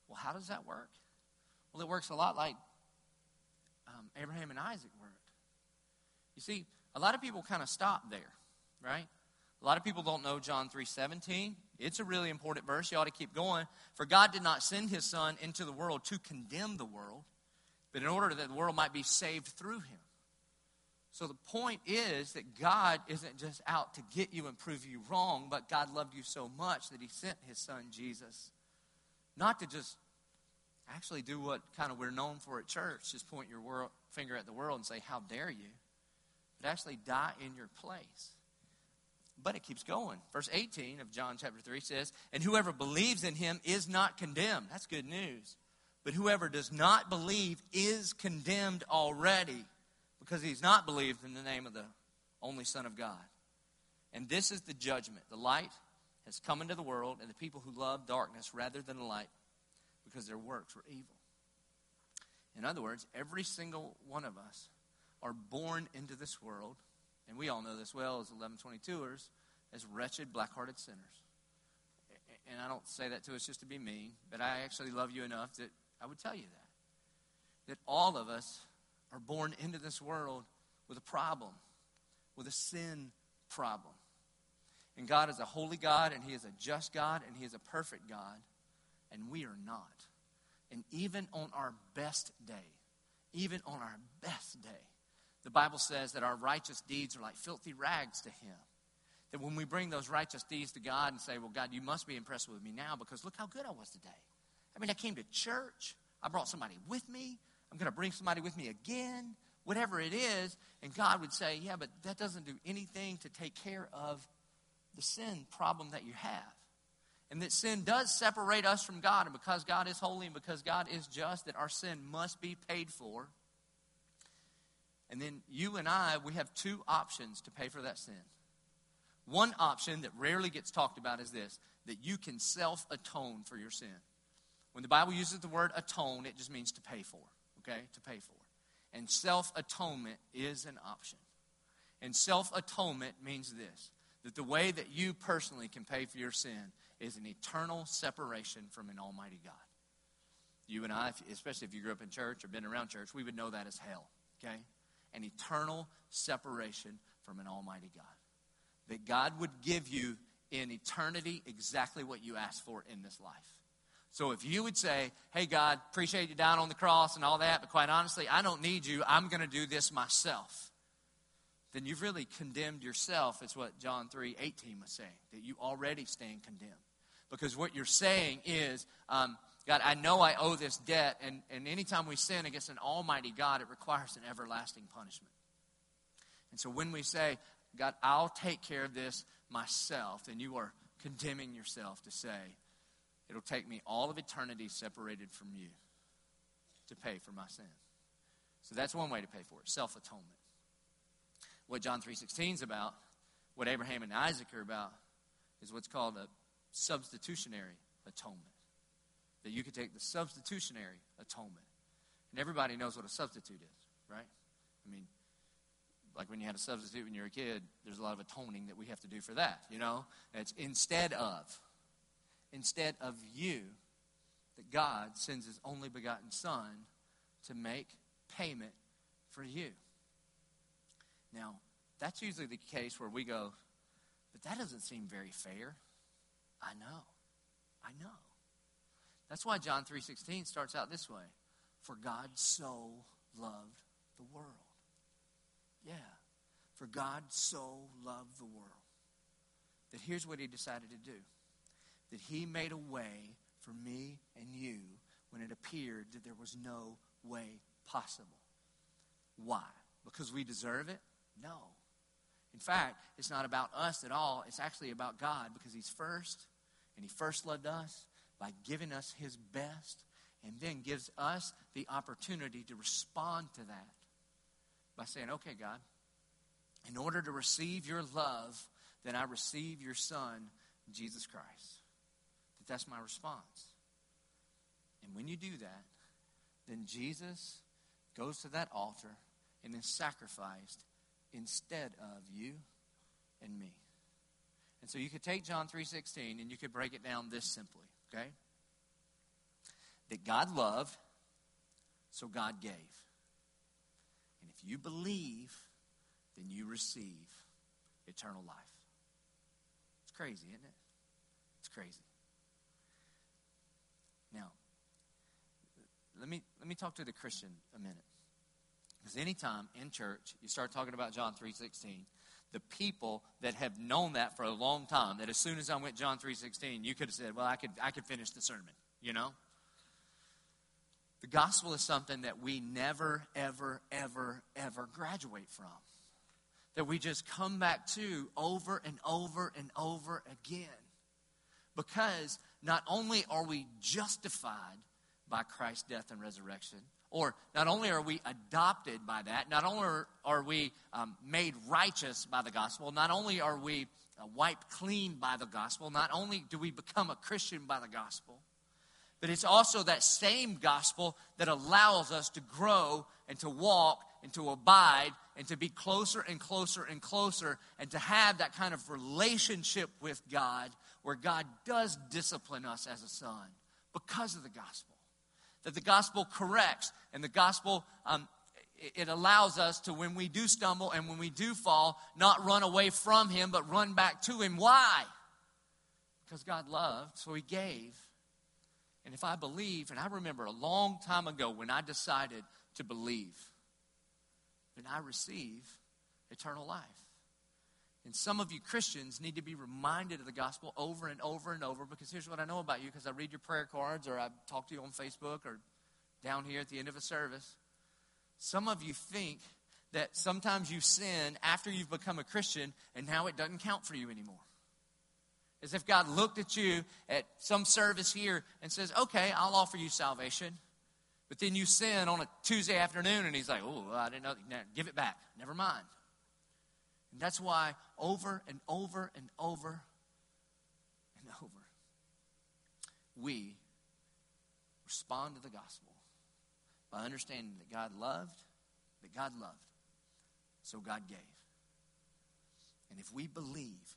well, how does that work? Well, it works a lot like um, Abraham and Isaac worked. You see, a lot of people kind of stop there, right? A lot of people don't know John 3:17. It's a really important verse. You ought to keep going. For God did not send his son into the world to condemn the world, but in order that the world might be saved through him. So the point is that God isn't just out to get you and prove you wrong, but God loved you so much that he sent his son Jesus not to just actually do what kind of we're known for at church, just point your world, finger at the world and say, How dare you? But actually die in your place. But it keeps going. Verse 18 of John chapter 3 says, And whoever believes in him is not condemned. That's good news. But whoever does not believe is condemned already because he's not believed in the name of the only Son of God. And this is the judgment. The light has come into the world, and the people who love darkness rather than the light because their works were evil. In other words, every single one of us are born into this world, and we all know this well as Eleven22ers, as wretched, black hearted sinners. And I don't say that to us just to be mean, but I actually love you enough that I would tell you that. That all of us are born into this world with a problem, with a sin problem. And God is a holy God, and He is a just God, and He is a perfect God, and we are not. And even on our best day, even on our best day, the Bible says that our righteous deeds are like filthy rags to Him. That when we bring those righteous deeds to God and say, Well, God, you must be impressed with me now because look how good I was today. I mean, I came to church, I brought somebody with me, I'm going to bring somebody with me again, whatever it is. And God would say, Yeah, but that doesn't do anything to take care of the sin problem that you have. And that sin does separate us from God. And because God is holy and because God is just, that our sin must be paid for. And then you and I, we have two options to pay for that sin. One option that rarely gets talked about is this that you can self atone for your sin. When the Bible uses the word atone, it just means to pay for, okay? To pay for. And self atonement is an option. And self atonement means this that the way that you personally can pay for your sin is an eternal separation from an almighty God. You and I, especially if you grew up in church or been around church, we would know that as hell, okay? An eternal separation from an almighty God. That God would give you in eternity exactly what you asked for in this life. So if you would say, hey, God, appreciate you down on the cross and all that, but quite honestly, I don't need you. I'm going to do this myself then you've really condemned yourself, is what John 3 18 was saying, that you already stand condemned. Because what you're saying is, um, God, I know I owe this debt, and, and anytime we sin against an almighty God, it requires an everlasting punishment. And so when we say, God, I'll take care of this myself, then you are condemning yourself to say, it'll take me all of eternity separated from you to pay for my sin. So that's one way to pay for it self atonement what John 3.16 is about, what Abraham and Isaac are about, is what's called a substitutionary atonement. That you could take the substitutionary atonement. And everybody knows what a substitute is, right? I mean, like when you had a substitute when you were a kid, there's a lot of atoning that we have to do for that, you know? it's instead of, instead of you, that God sends his only begotten Son to make payment for you. Now, that's usually the case where we go, but that doesn't seem very fair. I know. I know. That's why John 3:16 starts out this way. For God so loved the world. Yeah. For God so loved the world that here's what he decided to do. That he made a way for me and you when it appeared that there was no way possible. Why? Because we deserve it? No. In fact, it's not about us at all. It's actually about God because He's first, and He first loved us by giving us His best, and then gives us the opportunity to respond to that by saying, Okay, God, in order to receive your love, then I receive your Son, Jesus Christ. That that's my response. And when you you do that, then Jesus goes to that altar and is sacrificed instead of you and me. And so you could take John 3:16 and you could break it down this simply, okay? That God loved, so God gave. And if you believe, then you receive eternal life. It's crazy, isn't it? It's crazy. Now, let me let me talk to the Christian a minute. Because anytime in church you start talking about John 3:16, the people that have known that for a long time, that as soon as I went John 3:16, you could have said, "Well, I could I could finish the sermon," you know? The gospel is something that we never ever ever ever graduate from. That we just come back to over and over and over again. Because not only are we justified by Christ's death and resurrection, or not only are we adopted by that, not only are we um, made righteous by the gospel, not only are we uh, wiped clean by the gospel, not only do we become a Christian by the gospel, but it's also that same gospel that allows us to grow and to walk and to abide and to be closer and closer and closer and to have that kind of relationship with God where God does discipline us as a son because of the gospel. That the gospel corrects and the gospel um, it allows us to, when we do stumble and when we do fall, not run away from Him, but run back to Him. Why? Because God loved, so He gave. And if I believe, and I remember a long time ago when I decided to believe, then I receive eternal life. And some of you Christians need to be reminded of the gospel over and over and over because here's what I know about you because I read your prayer cards or I talk to you on Facebook or down here at the end of a service. Some of you think that sometimes you sin after you've become a Christian and now it doesn't count for you anymore. As if God looked at you at some service here and says, okay, I'll offer you salvation. But then you sin on a Tuesday afternoon and he's like, oh, I didn't know. give it back. Never mind. And that's why over and over and over and over, we respond to the gospel by understanding that God loved, that God loved, so God gave. And if we believe,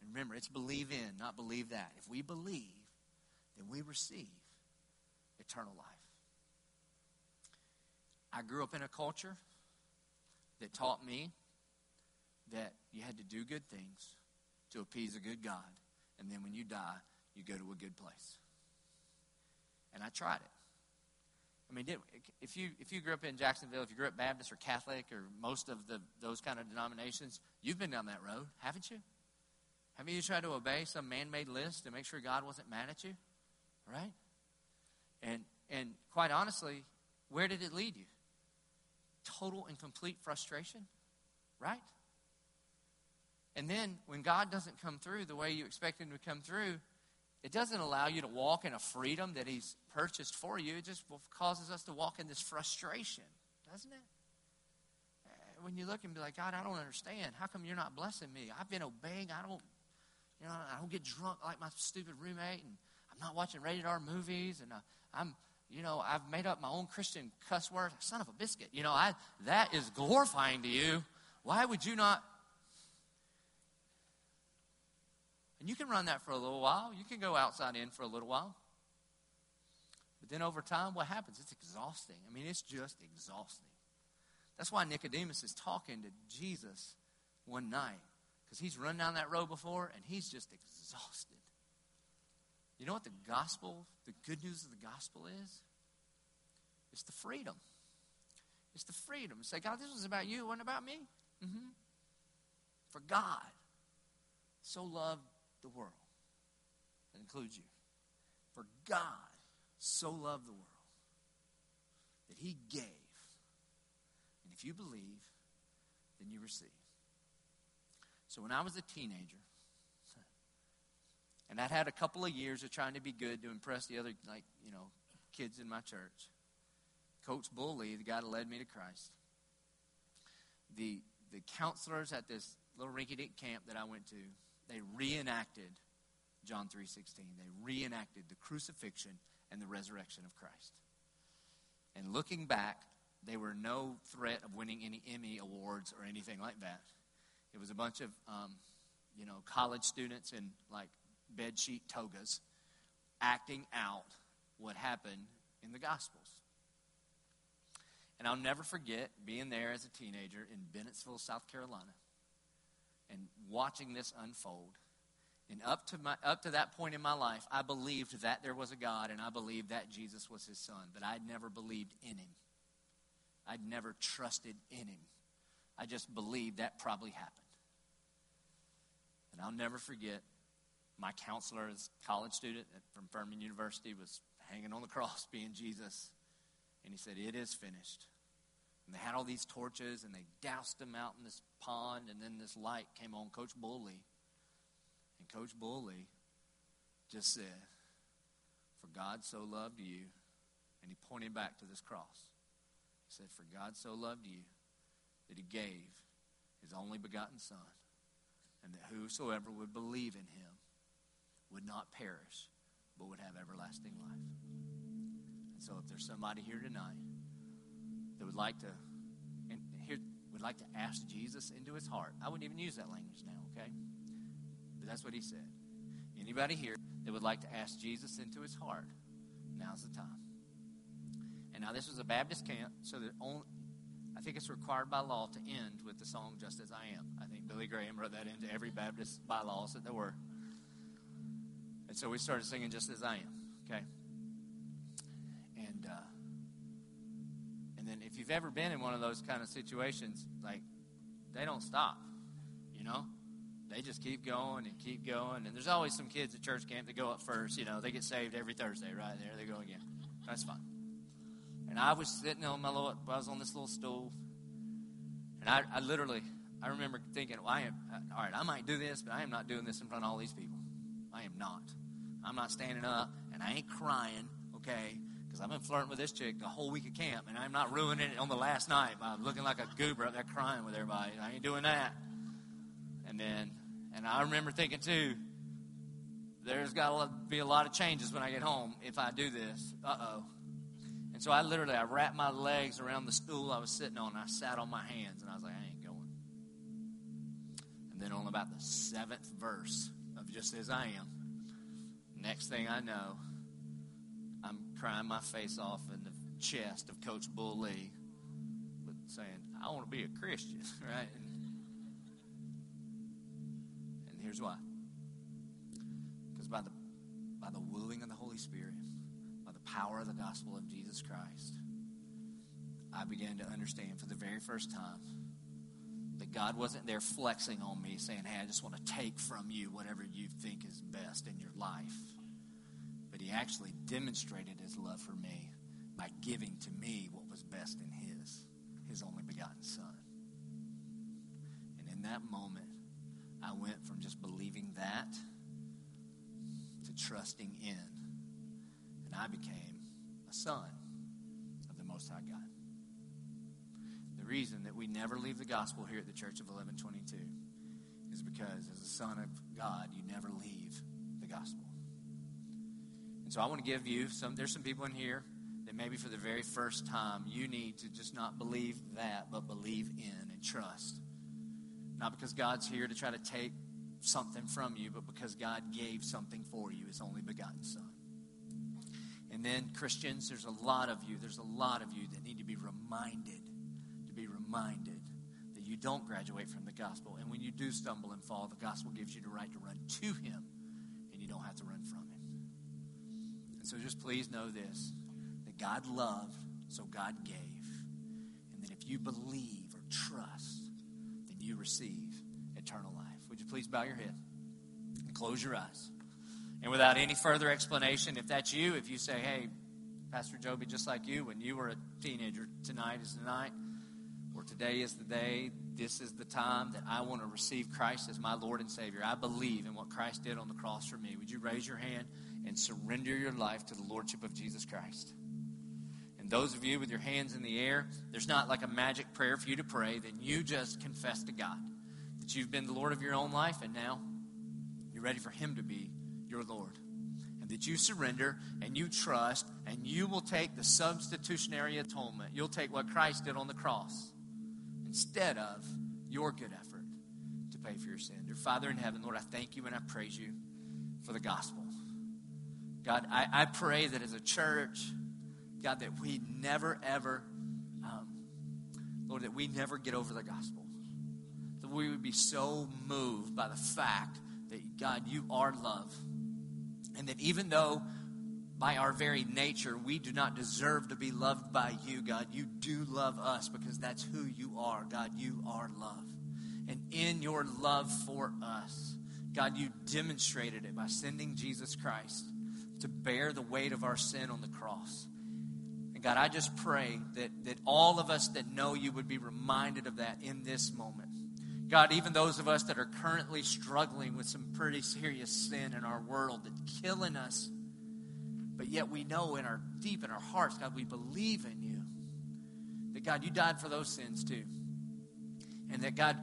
and remember, it's believe in, not believe that. If we believe, then we receive eternal life. I grew up in a culture that taught me that you had to do good things to appease a good God. And then when you die, you go to a good place. And I tried it. I mean, if you if you grew up in Jacksonville, if you grew up Baptist or Catholic or most of the those kind of denominations, you've been down that road, haven't you? Haven't you tried to obey some man-made list to make sure God wasn't mad at you? Right? And and quite honestly, where did it lead you? Total and complete frustration, right? And then when God doesn't come through the way you expect Him to come through, it doesn't allow you to walk in a freedom that He's purchased for you. It just causes us to walk in this frustration, doesn't it? Uh, when you look and be like, God, I don't understand. How come you're not blessing me? I've been obeying. I don't, you know, I don't get drunk like my stupid roommate, and I'm not watching rated R movies, and I, I'm, you know, I've made up my own Christian cuss word. Son of a biscuit. You know, I that is glorifying to you. Why would you not And you can run that for a little while. You can go outside in for a little while. But then over time, what happens? It's exhausting. I mean, it's just exhausting. That's why Nicodemus is talking to Jesus one night. Because he's run down that road before and he's just exhausted. You know what the gospel, the good news of the gospel is? It's the freedom. It's the freedom. Say, God, this was about you, it wasn't about me. Mm-hmm. For God so loved the world. That includes you. For God so loved the world that he gave. And if you believe, then you receive. So when I was a teenager, and I'd had a couple of years of trying to be good to impress the other, like, you know, kids in my church. Coach Bull Lee, the guy that led me to Christ, the, the counselors at this little rinky-dink camp that I went to, they reenacted John 3:16. They reenacted the crucifixion and the resurrection of Christ. And looking back, they were no threat of winning any Emmy awards or anything like that. It was a bunch of, um, you know, college students in like bedsheet togas acting out what happened in the Gospels. And I'll never forget being there as a teenager in Bennettsville, South Carolina, and watching this unfold. And up to, my, up to that point in my life, I believed that there was a God and I believed that Jesus was his son, but I'd never believed in him. I'd never trusted in him. I just believed that probably happened. And I'll never forget my counselor as a college student from Furman University was hanging on the cross being Jesus. And he said, It is finished. And they had all these torches and they doused them out in this pond. And then this light came on Coach Bully. And Coach Bully just said, For God so loved you. And he pointed back to this cross. He said, For God so loved you that he gave his only begotten Son. And that whosoever would believe in him would not perish, but would have everlasting life. And so if there's somebody here tonight that would like to and here would like to ask Jesus into his heart. I wouldn't even use that language now, okay? But that's what he said. Anybody here that would like to ask Jesus into his heart, now's the time. And now this was a Baptist camp, so that only I think it's required by law to end with the song "Just as I Am." I think Billy Graham wrote that into every Baptist bylaws that there were. And so we started singing "Just as I Am." Okay. And uh, and then if you've ever been in one of those kind of situations, like they don't stop, you know. They just keep going and keep going. And there's always some kids at church camp that go up first. You know, they get saved every Thursday, right? There they go again. That's fine. And I was sitting on my little, I was on this little stool. And I, I literally, I remember thinking, well, I am, uh, all right, I might do this, but I am not doing this in front of all these people. I am not. I'm not standing up and I ain't crying, okay? Because I've been flirting with this chick the whole week of camp and I'm not ruining it on the last night by looking like a goober up there crying with everybody. I ain't doing that. And then, and I remember thinking too, there's got to be a lot of changes when I get home if I do this. Uh oh. And so I literally, I wrapped my legs around the stool I was sitting on, I sat on my hands, and I was like, I ain't going. And then on about the seventh verse of Just As I Am, next thing I know, crying my face off in the chest of Coach Bull Lee, with saying, I want to be a Christian, right? And, here's why. Because by the, by the willing of the Holy Spirit, by the power of the gospel of Jesus Christ, I began to understand for the very first time that God wasn't there flexing on me, saying, Hey, I just want to take from you whatever you think is best in your life. He actually demonstrated His love for me by giving to me what was best in His, His only begotten Son. And in that moment, I went from just believing that to trusting in and I became a son of the Most High God. The reason that we never leave the gospel here at the Church of Eleven22 is because as a son of God, you never leave the gospel. So I want to give you some, there's some people in here that maybe for the very first time you need to just not believe that, but believe in and trust. Not because God's here to try to take something from you, but because God gave something for you, his only begotten Son. And then, Christians, there's a lot of you, there's a lot of you that need to be reminded, to be reminded that you don't graduate from the gospel. And when you do stumble and fall, the gospel gives you the right to run to Him, and you don't have to run from Him. And so just please know this that God loved, so God gave. And that if you believe or trust, then you receive eternal life. Would you please bow your head and close your eyes? And without any further explanation, if that's you, if you say, hey, Pastor Joby, just like you, when you were a teenager, tonight is the night, or today is the day, this is the time that I want to receive Christ as my Lord and Savior. I believe in what Christ did on the cross for me. Would you raise your hand and surrender your life to the Lordship of Jesus Christ? And those of you with your hands in the air, there's not like a magic prayer for you to pray. Then you just confess to God that you've been the Lord of your own life, and now you're ready for Him to be your Lord. And that you surrender and you trust, and you will take the substitutionary atonement. You'll take what Christ did on the cross instead of your good effort to pay for your sin. Dear Father in heaven, Lord, I thank you and I praise you for the gospel. God, I, I pray that as a church, God, that we never, ever, um, Lord, that we never get over the gospel. That we would be so moved by the fact that, God, you are love. And that even though by our very nature we do not deserve to be loved by you, God, you do love us because that's who you are. God, you are love. And in your love for us, God, you demonstrated it by sending Jesus Christ to bear the weight of our sin on the cross. And God, I just pray that, that all of us that know you would be reminded of that in this moment. God, even those of us that are currently struggling with some pretty serious sin in our world that's killing us, but yet we know in our deep in our hearts, God, we believe in you. That God, you died for those sins too. And that God,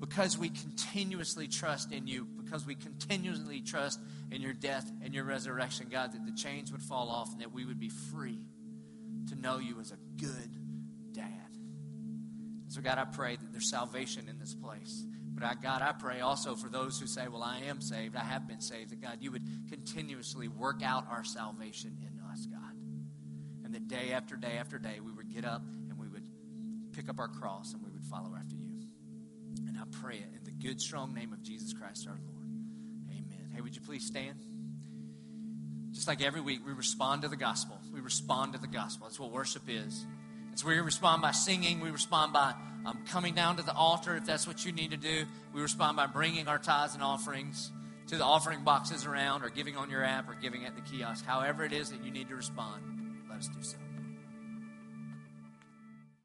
because we continuously trust in you, because we continually trust in your death and your resurrection, God, that the chains would fall off and that we would be free to know you as a good dad. So, God, I pray that there's salvation in this place. But, I, God, I pray also for those who say, Well, I am saved, I have been saved, that God, you would continuously work out our salvation in us, God. And that day after day after day, we would get up and we would pick up our cross and we would follow after you. And I pray it in the good, strong name of Jesus Christ our Lord. Hey, would you please stand? Just like every week, we respond to the gospel. We respond to the gospel. That's what worship is. It's where we respond by singing. We respond by um, coming down to the altar if that's what you need to do. We respond by bringing our tithes and offerings to the offering boxes around or giving on your app or giving at the kiosk. However, it is that you need to respond, let us do so.